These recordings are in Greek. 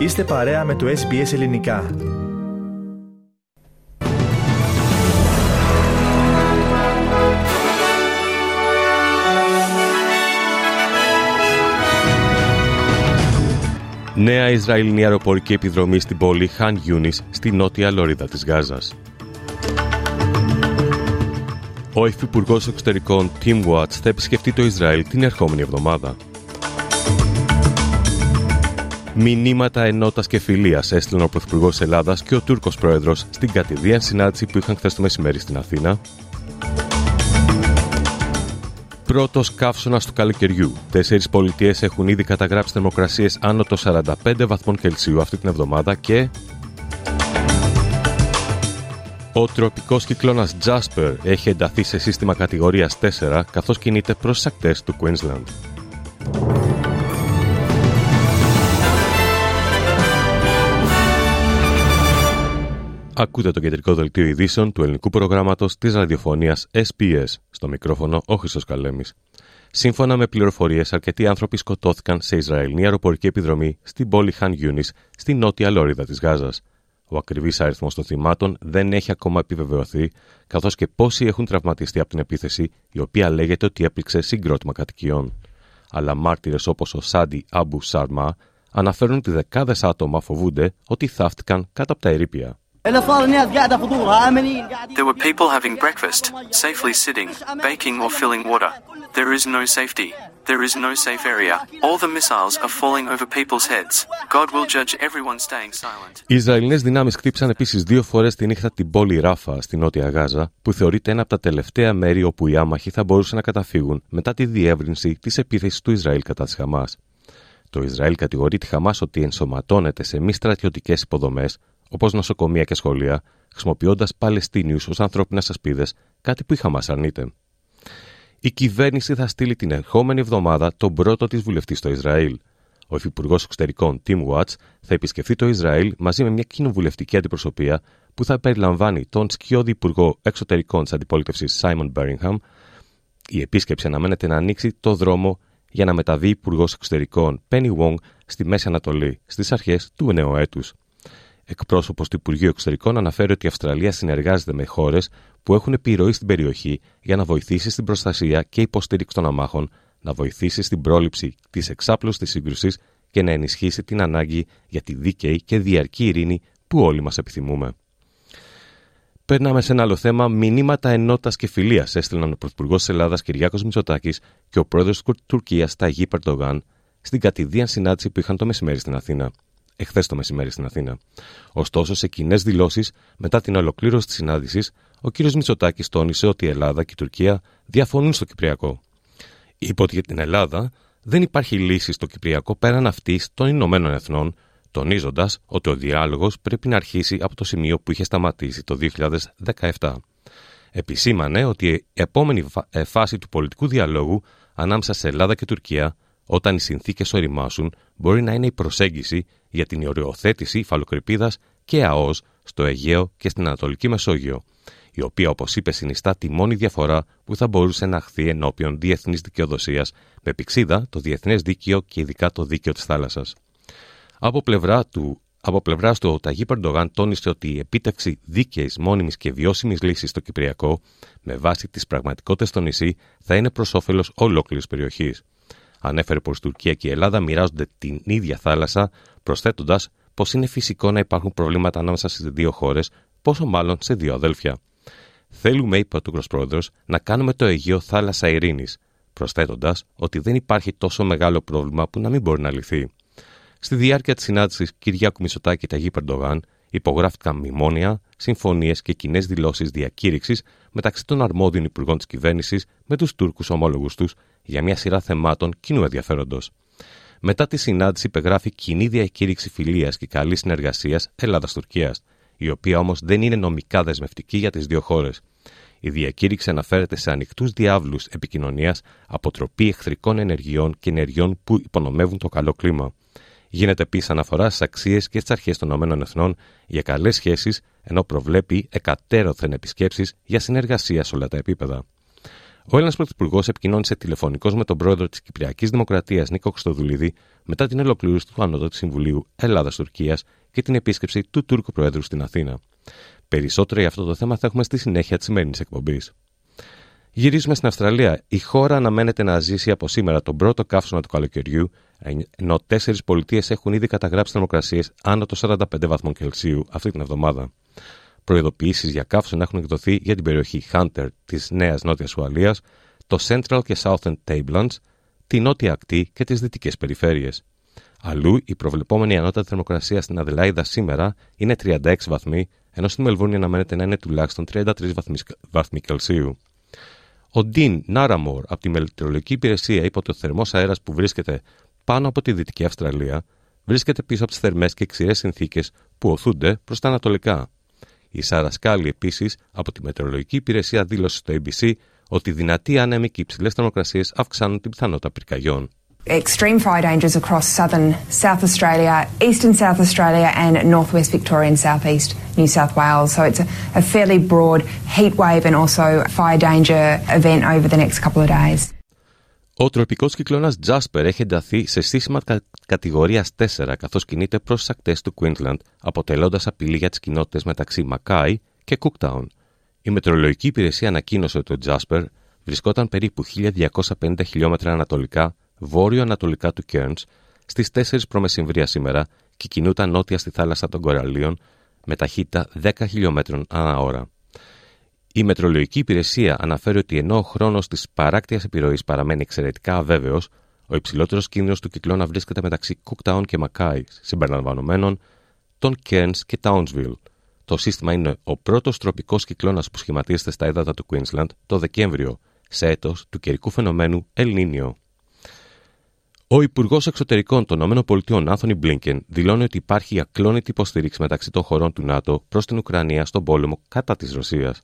Είστε παρέα με το SBS Ελληνικά. Νέα Ισραηλινή αεροπορική επιδρομή στην πόλη Χαν Γιούνις στη νότια λωρίδα της Γάζας. Ο Υφυπουργός Εξωτερικών Tim Watts θα επισκεφτεί το Ισραήλ την ερχόμενη εβδομάδα. Μηνύματα ενότητας και φιλίας έστειλαν ο Πρωθυπουργός Ελλάδας και ο Τούρκος Πρόεδρος στην κατηδίαν συνάντηση που είχαν χθες το μεσημέρι στην Αθήνα. Πρώτος καύσωνας του καλοκαιριού. Τέσσερις πολιτείες έχουν ήδη καταγράψει θερμοκρασίες άνω των 45 βαθμών Κελσίου αυτή την εβδομάδα και. Ο τροπικός κυκλώνας Jasper έχει ενταθεί σε σύστημα κατηγορίας 4 καθώς κινείται προς τις ακτές του Queensland. Ακούτε το κεντρικό δελτίο ειδήσεων του ελληνικού προγράμματος της ραδιοφωνίας SPS. Στο μικρόφωνο ο Χρυσός Καλέμης. Σύμφωνα με πληροφορίες, αρκετοί άνθρωποι σκοτώθηκαν σε Ισραηλινή αεροπορική επιδρομή στην πόλη Χαν Γιούνις, στη νότια λωρίδα της Γάζας. Ο ακριβής αριθμός των θυμάτων δεν έχει ακόμα επιβεβαιωθεί, καθώς και πόσοι έχουν τραυματιστεί από την επίθεση, η οποία λέγεται ότι έπληξε συγκρότημα κατοικιών. Αλλά μάρτυρες όπως ο Σάντι Αμπου Σάρμα αναφέρουν ότι δεκάδες άτομα φοβούνται ότι θαύτηκαν κάτω από τα ερήπια. There were people having breakfast, safely sitting, baking or filling water. There is no safety. There is no safe area. All the missiles are falling over people's heads. God will judge everyone staying silent. Οι Ισραηλινές δυνάμεις χτύπησαν επίσης δύο φορές τη νύχτα την πόλη Ράφα στη Νότια Γάζα, που θεωρείται ένα από τα τελευταία μέρη όπου οι άμαχοι θα μπορούσαν να καταφύγουν μετά τη διεύρυνση της επίθεσης του Ισραήλ κατά της Χαμάς. Το Ισραήλ κατηγορεί τη Χαμάς ότι ενσωματώνεται σε μη στρατιωτικές υποδομές όπως νοσοκομεία και σχολεία, χρησιμοποιώντας Παλαιστίνιους ως ανθρώπινε ασπίδε, κάτι που η Χαμά αρνείται. Η κυβέρνηση θα στείλει την ερχόμενη εβδομάδα τον πρώτο της βουλευτή στο Ισραήλ. Ο Υφυπουργός Εξωτερικών Tim Watts θα επισκεφθεί το Ισραήλ μαζί με μια κοινοβουλευτική αντιπροσωπεία που θα περιλαμβάνει τον σκιώδη Υπουργό Εξωτερικών της Αντιπολίτευσης Simon Birmingham. Η επίσκεψη αναμένεται να ανοίξει το δρόμο για να μεταβεί Υπουργός Εξωτερικών Penny Wong στη Μέση Ανατολή στις αρχές του νέου έτους εκπρόσωπος του Υπουργείου Εξωτερικών αναφέρει ότι η Αυστραλία συνεργάζεται με χώρες που έχουν επιρροή στην περιοχή για να βοηθήσει στην προστασία και υποστήριξη των αμάχων, να βοηθήσει στην πρόληψη της εξάπλωσης της σύγκρουσης και να ενισχύσει την ανάγκη για τη δίκαιη και διαρκή ειρήνη που όλοι μας επιθυμούμε. Περνάμε σε ένα άλλο θέμα. Μηνύματα ενότητας και φιλίας έστειλαν ο Πρωθυπουργός της Ελλάδας Κυριάκος Μητσοτάκης και ο πρόεδρος της Τουρκίας Ταγί Περντογάν στην κατηδίαν συνάντηση που είχαν το μεσημέρι στην Αθήνα εχθές το μεσημέρι στην Αθήνα. Ωστόσο, σε κοινές δηλώσεις μετά την ολοκλήρωση της συνάντησης, ο κ. Μητσοτάκης τόνισε ότι η Ελλάδα και η Τουρκία διαφωνούν στο Κυπριακό. Είπε ότι για την Ελλάδα δεν υπάρχει λύση στο Κυπριακό πέραν αυτή των Ηνωμένων Εθνών, τονίζοντας ότι ο διάλογος πρέπει να αρχίσει από το σημείο που είχε σταματήσει το 2017. Επισήμανε ότι η επόμενη ε, φάση του πολιτικού διαλόγου ανάμεσα σε Ελλάδα και Τουρκία όταν οι συνθήκες οριμάσουν, μπορεί να είναι η προσέγγιση για την οριοθέτηση υφαλοκρηπίδα και ΑΟΣ στο Αιγαίο και στην Ανατολική Μεσόγειο, η οποία, όπως είπε, συνιστά τη μόνη διαφορά που θα μπορούσε να χθεί ενώπιον διεθνής δικαιοδοσίας, με πηξίδα το διεθνές δίκαιο και ειδικά το δίκαιο της θάλασσας. Από πλευρά του από πλευρά του, ο Ταγί Περντογάν τόνισε ότι η επίτευξη δίκαιης, μόνιμης και βιώσιμης λύσης στο Κυπριακό, με βάση τις πραγματικότητες στο νησί, θα είναι προς όφελος ολόκληρης περιοχής. Ανέφερε πως Τουρκία και η Ελλάδα μοιράζονται την ίδια θάλασσα, προσθέτοντας πως είναι φυσικό να υπάρχουν προβλήματα ανάμεσα στις δύο χώρες, πόσο μάλλον σε δύο αδέλφια. Θέλουμε, είπε ο Τούρκος Πρόεδρος, να κάνουμε το Αιγαίο θάλασσα ειρήνης, προσθέτοντας ότι δεν υπάρχει τόσο μεγάλο πρόβλημα που να μην μπορεί να λυθεί. Στη διάρκεια της συνάντησης Κυριάκου Μισωτάκη και Ταγί Περντογάν υπογράφηκαν μνημόνια, συμφωνίες και κοινές δηλώσεις διακήρυξης μεταξύ των αρμόδιων υπουργών της κυβέρνησης με τους Τούρκους ομόλογους τους για μια σειρά θεμάτων κοινού ενδιαφέροντος. Μετά τη συνάντηση υπεγράφει κοινή διακήρυξη φιλίας και καλή συνεργασίας Ελλάδα-Τουρκία, η οποία όμως δεν είναι νομικά δεσμευτική για τις δύο χώρες. Η διακήρυξη αναφέρεται σε ανοιχτούς διάβλους επικοινωνίας, αποτροπή εχθρικών ενεργειών και ενεργειών που υπονομεύουν το καλό κλίμα. Γίνεται επίσης αναφορά στις αξίες και στις αρχές των ΗΠΑ για καλές σχέσεις, ενώ προβλέπει εκατέρωθεν επισκέψεις για συνεργασία σε όλα τα επίπεδα. Ο Έλληνας Πρωθυπουργός επικοινώνησε τηλεφωνικώ με τον πρόεδρο της Κυπριακής Δημοκρατίας Νίκο Χρυστοδουλίδη μετά την ολοκλήρωση του Ανώτατου Συμβουλίου Ελλάδα-Τουρκία και την επίσκεψη του Τούρκου Προέδρου στην Αθήνα. Περισσότερο για αυτό το θέμα θα έχουμε στη συνέχεια της σημερινής εκπομπής. Γυρίζουμε στην Αυστραλία. Η χώρα αναμένεται να ζήσει από σήμερα τον πρώτο καύσωνα του καλοκαιριού, ενώ τέσσερις πολιτείες έχουν ήδη καταγράψει θερμοκρασίες άνω των 45 βαθμών Κελσίου αυτή την εβδομάδα. Προειδοποιήσεις για καύσωνα έχουν εκδοθεί για την περιοχή Hunter της Νέας Νότιας Ουαλίας, το Central και Southern Tablelands, τη νότια ακτή και τις δυτικές περιφέρειες. Αλλού, η προβλεπόμενη ανώτατη θερμοκρασία στην Αδελάιδα σήμερα είναι 36 βαθμοί, ενώ στην Μελβούρνη αναμένεται να είναι τουλάχιστον 33 βαθμοί Κελσίου. Ο Ντίν Νάραμορ από τη Μελετρολογική Υπηρεσία είπε ότι ο θερμός αέρας που βρίσκεται πάνω από τη Δυτική Αυστραλία βρίσκεται πίσω από τις θερμές και ξηρές συνθήκες που οθούνται προς τα ανατολικά. Η Σάρα Σκάλι επίσης από τη Μετεωρολογική Υπηρεσία δήλωσε στο ABC ότι δυνατοί άνεμοι και υψηλές θερμοκρασίες αυξάνουν την πιθανότητα πυρκαγιών extreme fire dangers across southern South Australia, eastern South Australia, and northwest Victoria and southeast New South Wales. Ο τροπικός κυκλώνας Τζάσπερ έχει ενταθεί σε στήσιμα κατηγορίας 4 καθώς κινείται προς τις ακτές του Queensland, αποτελώντας απειλή για τις κοινότητες μεταξύ Μακάη και Κούκταουν. Η Μετρολογική Υπηρεσία ανακοίνωσε ότι ο Τζάσπερ βρισκόταν περίπου 1250 χιλιόμετρα ανατολικά βόρειο-ανατολικά του Κέρνς στις 4 προμεσημβρία σήμερα και κινούταν νότια στη θάλασσα των Κοραλίων με ταχύτητα 10 χιλιόμετρων ανά ώρα. Η Μετρολογική Υπηρεσία αναφέρει ότι ενώ ο χρόνος της παράκτειας επιρροής παραμένει εξαιρετικά αβέβαιος, ο υψηλότερος κίνδυνος του κυκλώνα βρίσκεται μεταξύ Cooktown και Mackay, συμπεριλαμβανομένων των Cairns και Townsville. Το σύστημα είναι ο πρώτος τροπικός κυκλώνας που σχηματίζεται στα ύδατα του Queensland το Δεκέμβριο, σε έτος του καιρικού φαινομένου El ο Υπουργός Εξωτερικών των ΗΠΑ, Άνθονι Μπλίνκεν, δηλώνει ότι υπάρχει ακλόνητη υποστήριξη μεταξύ των χωρών του ΝΑΤΟ προς την Ουκρανία στον πόλεμο κατά της Ρωσίας.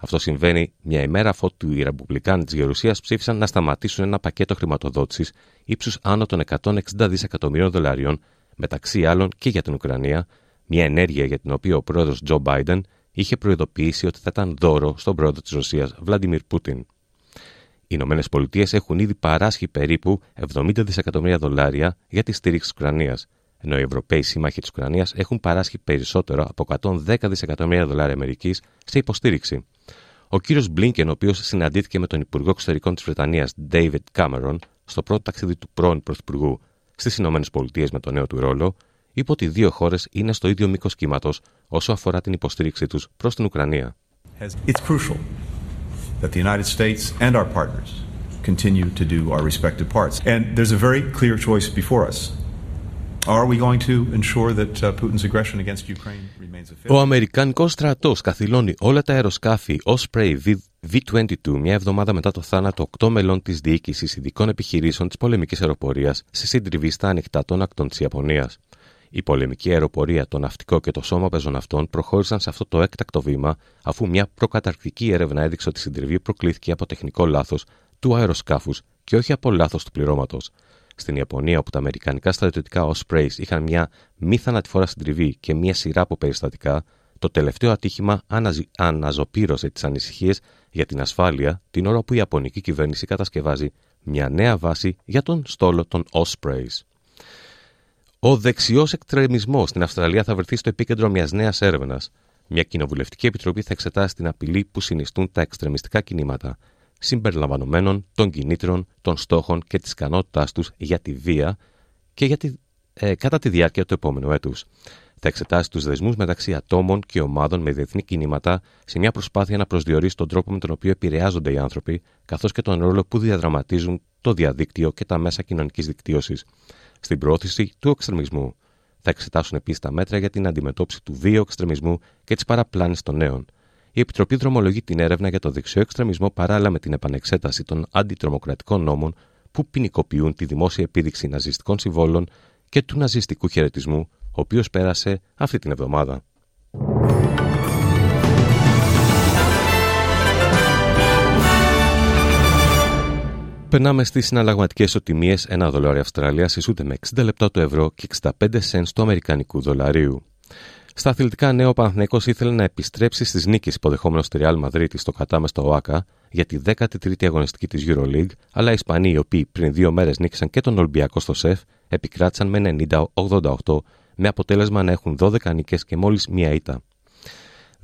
Αυτό συμβαίνει μια ημέρα αφότου οι Ρεπουμπλικάνοι της Γερουσίας ψήφισαν να σταματήσουν ένα πακέτο χρηματοδότησης ύψους άνω των 160 δισεκατομμύριων δολαρίων, μεταξύ άλλων και για την Ουκρανία, μια ενέργεια για την οποία ο πρόεδρος Τζο Μπάιντεν είχε προειδοποιήσει ότι θα ήταν δώρο στον πρόεδρο της Ρωσίας, Βλαντιμίρ Πούτιν. Οι Ηνωμένες Πολιτείες έχουν ήδη παράσχει περίπου 70 δισεκατομμύρια δολάρια για τη στήριξη της Ουκρανίας, ενώ οι Ευρωπαίοι σύμμαχοι της Ουκρανίας έχουν παράσχει περισσότερο από 110 δισεκατομμύρια δολάρια Αμερικής σε υποστήριξη. Ο κύριος Μπλίνκεν, ο οποίος συναντήθηκε με τον Υπουργό Εξωτερικών της Βρετανίας, David Cameron, στο πρώτο ταξίδι του πρώην Πρωθυπουργού στις Ηνωμένες Πολιτείες με τον νέο του ρόλο, είπε ότι οι δύο χώρες είναι στο ίδιο μήκος κύματος όσο αφορά την υποστήριξή τους προς την Ουκρανία and there's a very clear choice before us. Ο Αμερικανικό στρατό καθυλώνει όλα τα αεροσκάφη Osprey V-22 μια εβδομάδα μετά το θάνατο οκτώ μελών της διοίκησης ειδικών επιχειρήσεων της πολεμικής αεροπορίας σε συντριβή στα ανοιχτά των ακτών της Ιαπωνίας. Η πολεμική αεροπορία, το ναυτικό και το σώμα πεζοναυτών προχώρησαν σε αυτό το έκτακτο βήμα, αφού μια προκαταρκτική έρευνα έδειξε ότι η συντριβή προκλήθηκε από τεχνικό λάθος του αεροσκάφους και όχι από λάθος του πληρώματος. Στην Ιαπωνία, όπου τα αμερικανικά στρατιωτικά Ospreys είχαν μια μη θανατηφόρα συντριβή και μια σειρά από περιστατικά, το τελευταίο ατύχημα αναζωπήρωσε τις ανησυχίες για την ασφάλεια την ώρα που η Ιαπωνική κυβέρνηση κατασκευάζει μια νέα βάση για τον στόλο των Ospreys. Ο δεξιός εκτρεμισμός στην Αυστραλία θα βρεθεί στο επίκεντρο μιας νέας έρευνας. Μια κοινοβουλευτική επιτροπή θα εξετάσει την απειλή που συνιστούν τα εξτρεμιστικά κινήματα, συμπεριλαμβανομένων των κινήτρων, των στόχων και της ικανότητάς τους για τη βία και για τη, ε, κατά τη διάρκεια του επόμενου έτους. Θα εξετάσει τους δεσμούς μεταξύ ατόμων και ομάδων με διεθνή κινήματα σε μια προσπάθεια να προσδιορίσει τον τρόπο με τον οποίο επηρεάζονται οι άνθρωποι, καθώς και τον ρόλο που διαδραματίζουν το διαδίκτυο και τα μέσα κοινωνικής δικτύωσης στην πρόθεση του εξτρεμισμού. Θα εξετάσουν επίσης τα μέτρα για την αντιμετώπιση του βίου εξτρεμισμού και τη παραπλάνηση των νέων. Η Επιτροπή δρομολογεί την έρευνα για το δεξιό εξτρεμισμό παράλληλα με την επανεξέταση των αντιτρομοκρατικών νόμων που ποινικοποιούν τη δημόσια επίδειξη ναζιστικών συμβόλων και του ναζιστικού χαιρετισμού, ο οποίος πέρασε αυτή την εβδομάδα. Περνάμε στις συναλλαγματικές ισοτιμίε. Ένα δολάριο Αυστραλίας ισούται με 60 λεπτά του ευρώ και 65 cents του Αμερικανικού δολαρίου. Στα αθλητικά νέα, ο Παναθνέκο ήθελε να επιστρέψει στις νίκες υποδεχόμενος στη Real Madrid στο κατάμεστο ΟΑΚΑ για τη 13η αγωνιστική της Euroleague, αλλά οι Ισπανοί, οι οποίοι πριν δύο μέρες νίκησαν και τον Ολυμπιακό στο ΣΕΦ, επικράτησαν με 90-88, με αποτέλεσμα να έχουν 12 νίκες και μόλις μία ήττα.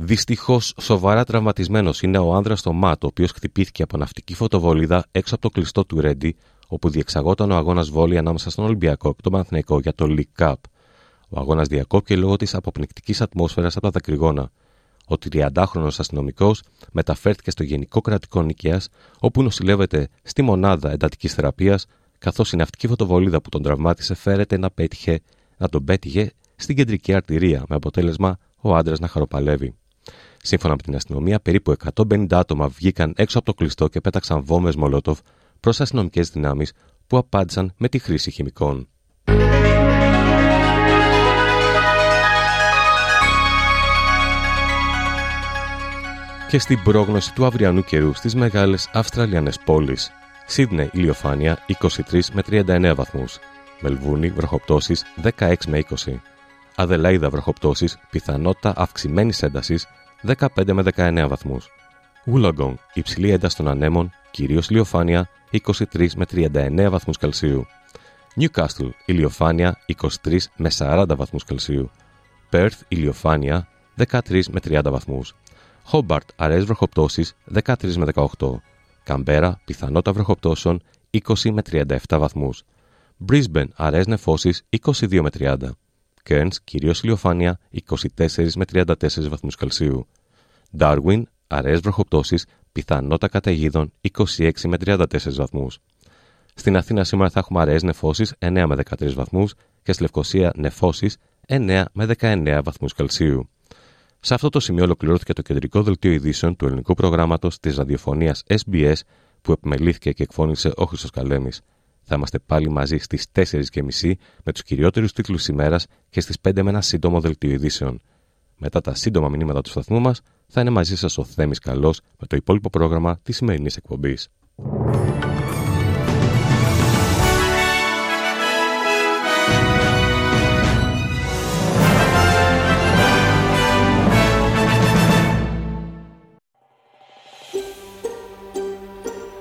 Δυστυχώς, σοβαρά τραυματισμένος είναι ο άνδρας στο ΜΑΤ, ο οποίος χτυπήθηκε από ναυτική φωτοβολίδα έξω από το κλειστό του Ρέντι, όπου διεξαγόταν ο αγώνας βόλη ανάμεσα στον Ολυμπιακό και τον Παναθηναϊκό για το League Cup. Ο αγώνας διακόπηκε λόγω της αποπνικτικής ατμόσφαιρας από τα δακρυγόνα. Ο 30χρονο αστυνομικός μεταφέρθηκε στο Γενικό Κρατικό Νικαίας, όπου νοσηλεύεται στη μονάδα εντατικής θεραπείας, καθώς η ναυτική φωτοβολίδα που τον τραυμάτισε φέρεται να, πέτυχε, να τον πέτυχε στην κεντρική αρτηρία, με αποτέλεσμα ο άντρας να χαροπαλεύει. Σύμφωνα με την αστυνομία, περίπου 150 άτομα βγήκαν έξω από το κλειστό και πέταξαν βόμβες Μολότοφ προς αστυνομικές δυνάμεις που απάντησαν με τη χρήση χημικών. Και στην πρόγνωση του αυριανού καιρού στις μεγάλες Αυστραλιανές πόλεις. Σίδνεϊ ηλιοφάνεια 23 με 39 βαθμούς. Μελβούνι βροχοπτώσεις 16 με 20. Αδελαίδα βροχοπτώσεις πιθανότητα αυξημένης έντασης 15 με 19 βαθμούς. Wollongong, υψηλή ένταση των ανέμων, κυρίως ηλιοφάνεια, 23 με 39 βαθμούς Κελσίου. Newcastle, ηλιοφάνεια, 23 με 40 βαθμούς Κελσίου. Perth, ηλιοφάνεια, 13 με 30 βαθμούς. Hobart, αραιές βροχοπτώσεις, 13 με 18. Καμπέρα, πιθανότητα βροχοπτώσεων, 20 με 37 βαθμούς. Brisbane, αραιές νεφώσεις, 22 με 30. Cairns, κυρίως ηλιοφάνεια, 24 με 34 βαθμούς Κελσίου. Darwin, αραιές βροχοπτώσεις, πιθανότητα καταιγίδων 26 με 34 βαθμούς. Στην Αθήνα σήμερα θα έχουμε αραιές νεφώσεις 9 με 13 βαθμούς και στη Λευκοσία νεφώσεις 9 με 19 βαθμούς Κελσίου. Σε αυτό το σημείο ολοκληρώθηκε το κεντρικό δελτίο ειδήσεων του ελληνικού προγράμματος της ραδιοφωνίας SBS που επιμελήθηκε και εκφώνησε ο Χρυσό Καλέμης. Θα είμαστε πάλι μαζί στις 4.30 με τους κυριότερους τίτλους ημέρας και στις 5 με ένα σύντομο δελτίο ειδήσεων. Μετά τα σύντομα μηνύματα του σταθμού μας, θα είναι μαζί σας ο Θέμης Καλός με το υπόλοιπο πρόγραμμα της σημερινής εκπομπής.